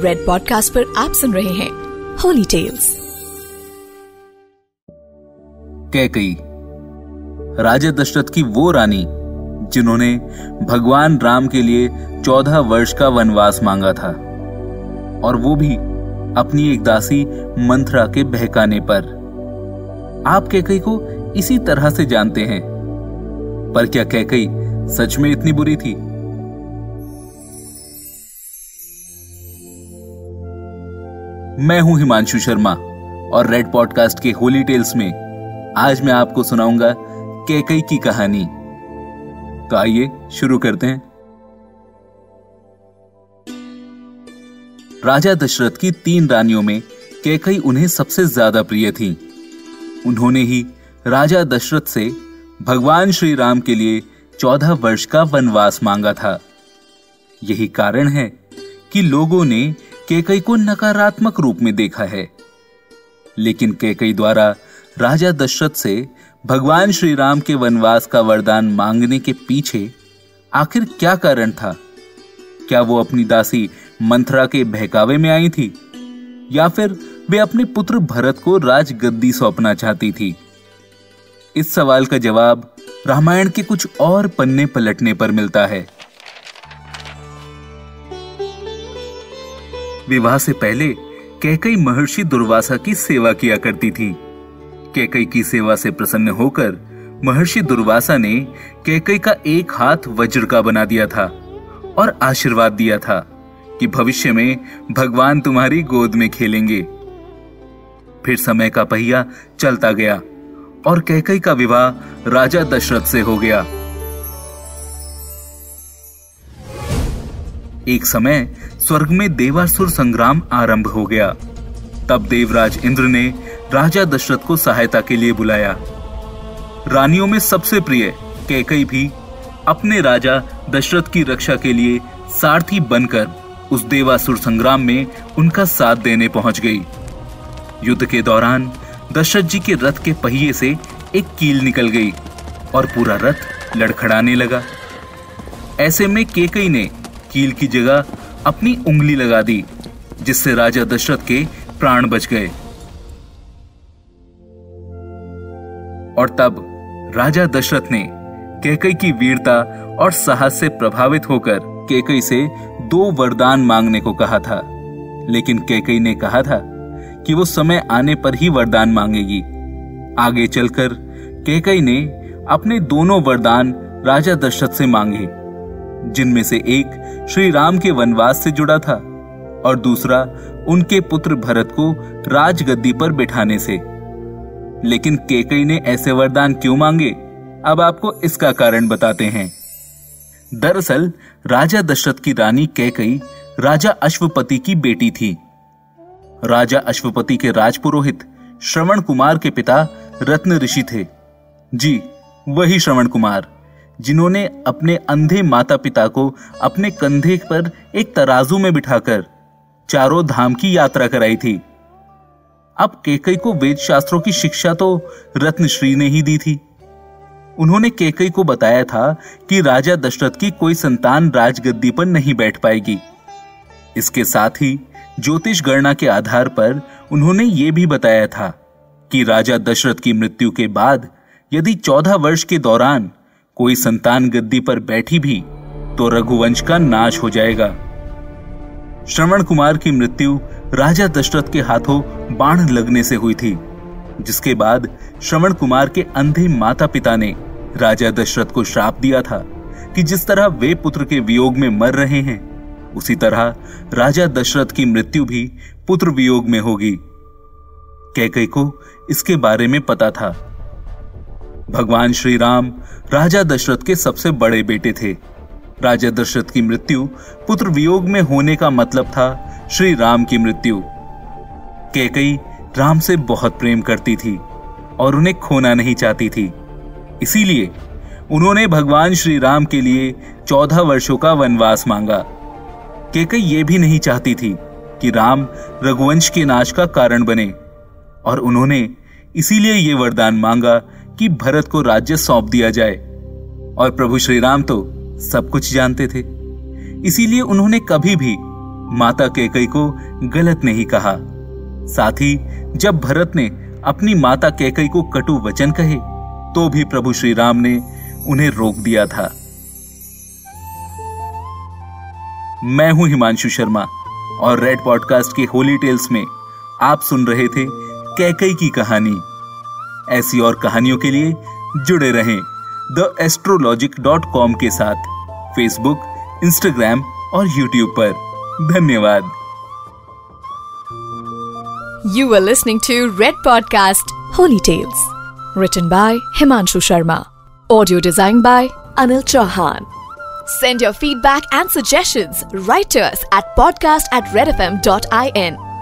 Red podcast पर आप सुन रहे हैं होली टेल्स कैकई राजा दशरथ की वो रानी, जिन्होंने भगवान राम के लिए चौदह वर्ष का वनवास मांगा था, और वो भी अपनी एक दासी मंथरा के बहकाने पर। आप कैकई को इसी तरह से जानते हैं, पर क्या कैकई सच में इतनी बुरी थी? मैं हूँ हिमांशु शर्मा और रेड पॉडकास्ट के होली टेल्स में आज मैं आपको सुनाऊँगा कैकई की कहानी। तो आइए, शुरू करते हैं। राजा दशरथ की तीन रानियों में कैकई उन्हें सबसे ज़्यादा प्रिय थी। उन्होंने ही राजा दशरथ से भगवान श्री राम के लिए चौदह वर्ष का वनवास मांगा था। यही कारण है कि लोगों ने केकई को नकारात्मक रूप में देखा है। लेकिन केकई द्वारा राजा दशरथ से भगवान श्री राम के वनवास का वरदान मांगने के पीछे आखिर क्या कारण था? क्या वो अपनी दासी मंथरा के बहकावे में आई थी? या फिर वे अपने पुत्र भरत को राजगद्दी सौंपना चाहती थी? इस सवाल का जवाब रामायण के कुछ और पन्ने पलटने पर मिलता है। विवाह से पहले कैकई महर्षि दुर्वासा की सेवा किया करती थी। कैकई की सेवा से प्रसन्न होकर महर्षि दुर्वासा ने कैकई का एक हाथ वज्र का बना दिया था और आशीर्वाद दिया था कि भविष्य में भगवान तुम्हारी गोद में खेलेंगे। फिर समय का पहिया चलता गया और कैकई का विवाह राजा दशरथ से हो गया। एक समय स्वर्ग में देवासुर संग्राम आरंभ हो गया। तब देवराज इंद्र ने राजा दशरथ को सहायता के लिए बुलाया। रानियों में सबसे प्रिय कैकई भी अपने राजा दशरथ की रक्षा के लिए सारथी बनकर उस देवासुर संग्राम में उनका साथ देने पहुँच गई। युद्ध के दौरान दशरथ जी के रथ के पहिए से एक कील निकल गई और पूरा रथ लड़खड़ाने लगा। ऐसे में केकई ने कील की जगह अपनी उंगली लगा दी, जिससे राजा दशरथ के प्राण बच गए। और तब राजा दशरथ ने केकई की वीरता और साहस से प्रभावित होकर केकई से दो वरदान मांगने को कहा था। लेकिन केकई ने कहा था कि वो समय आने पर ही वरदान मांगेगी। आगे चलकर केकई ने अपने दोनों वरदान राजा दशरथ से मांगे। जिनमें से एक श्री राम के वनवास से जुड़ा था और दूसरा उनके पुत्र भरत को राजगद्दी पर बिठाने से। लेकिन केकई ने ऐसे वरदान क्यों मांगे? अब आपको इसका कारण बताते हैं। दरअसल, राजा दशरथ की रानी कैकई राजा अश्वपति की बेटी थी। राजा अश्वपति के राजपुरोहित श्रवण कुमार के पिता रत्न ऋषि थे। जी, वही श्रवण कुमार। जिन्होंने अपने अंधे माता पिता को अपने कंधे पर एक तराजू में बिठाकर चारों धाम की यात्रा कराई थी। अब केकई को वेद शास्त्रों की शिक्षा तो रत्नश्री ने ही दी थी। उन्होंने केकई को बताया था कि राजा दशरथ की कोई संतान राजगद्दी पर नहीं बैठ पाएगी। इसके साथ ही ज्योतिष गणना के आधार पर उन्होंने ये भी बताया था कि राजा दशरथ की मृत्यु के बाद यदि चौदह वर्ष के दौरान कोई संतान गद्दी पर बैठी भी तो रघुवंश का नाश हो जाएगा। श्रवण कुमार की मृत्यु राजा दशरथ के हाथों बाण लगने से हुई थी, जिसके बाद श्रवण कुमार के अंधे माता पिता ने राजा दशरथ को श्राप दिया था कि जिस तरह वे पुत्र के वियोग में मर रहे हैं, उसी तरह राजा दशरथ की मृत्यु भी पुत्र वियोग में होगी। कैकई को इसके बारे में पता था। भगवान श्री राम राजा दशरथ के सबसे बड़े बेटे थे। राजा दशरथ की मृत्यु पुत्र वियोग में होने का मतलब था श्री राम की मृत्यु। कैकई राम से बहुत प्रेम करती थी और उन्हें खोना नहीं चाहती थी। इसीलिए उन्होंने भगवान श्री राम के लिए चौदह वर्षों का वनवास मांगा। केकई ये भी नहीं चाहती थी कि राम रघुवंश के नाश का कारण बने और उन्होंने इसीलिए ये वरदान मांगा कि भरत को राज्य सौंप दिया जाए। और प्रभु श्री राम तो सब कुछ जानते थे। इसीलिए उन्होंने कभी भी माता कैकई को गलत नहीं कहा। साथ ही जब भरत ने अपनी माता कैकई को कटु वचन कहे तो भी प्रभु श्री राम ने उन्हें रोक दिया था। मैं हूँ हिमांशु शर्मा, और रेड पॉडकास्ट के होली टेल्स में आप सुन रहे थे कैकई की कहानी। ऐसी और कहानियों के लिए जुड़े रहें द एस्ट्रोलॉजिक डॉट कॉम के साथ, फेसबुक, इंस्टाग्राम और यूट्यूब पर। धन्यवाद। You are listening to Red podcast Holy Tales written by Himanshu Sharma audio design by Anil Chauhan Send your feedback and suggestions right to us at podcast at redfm.in.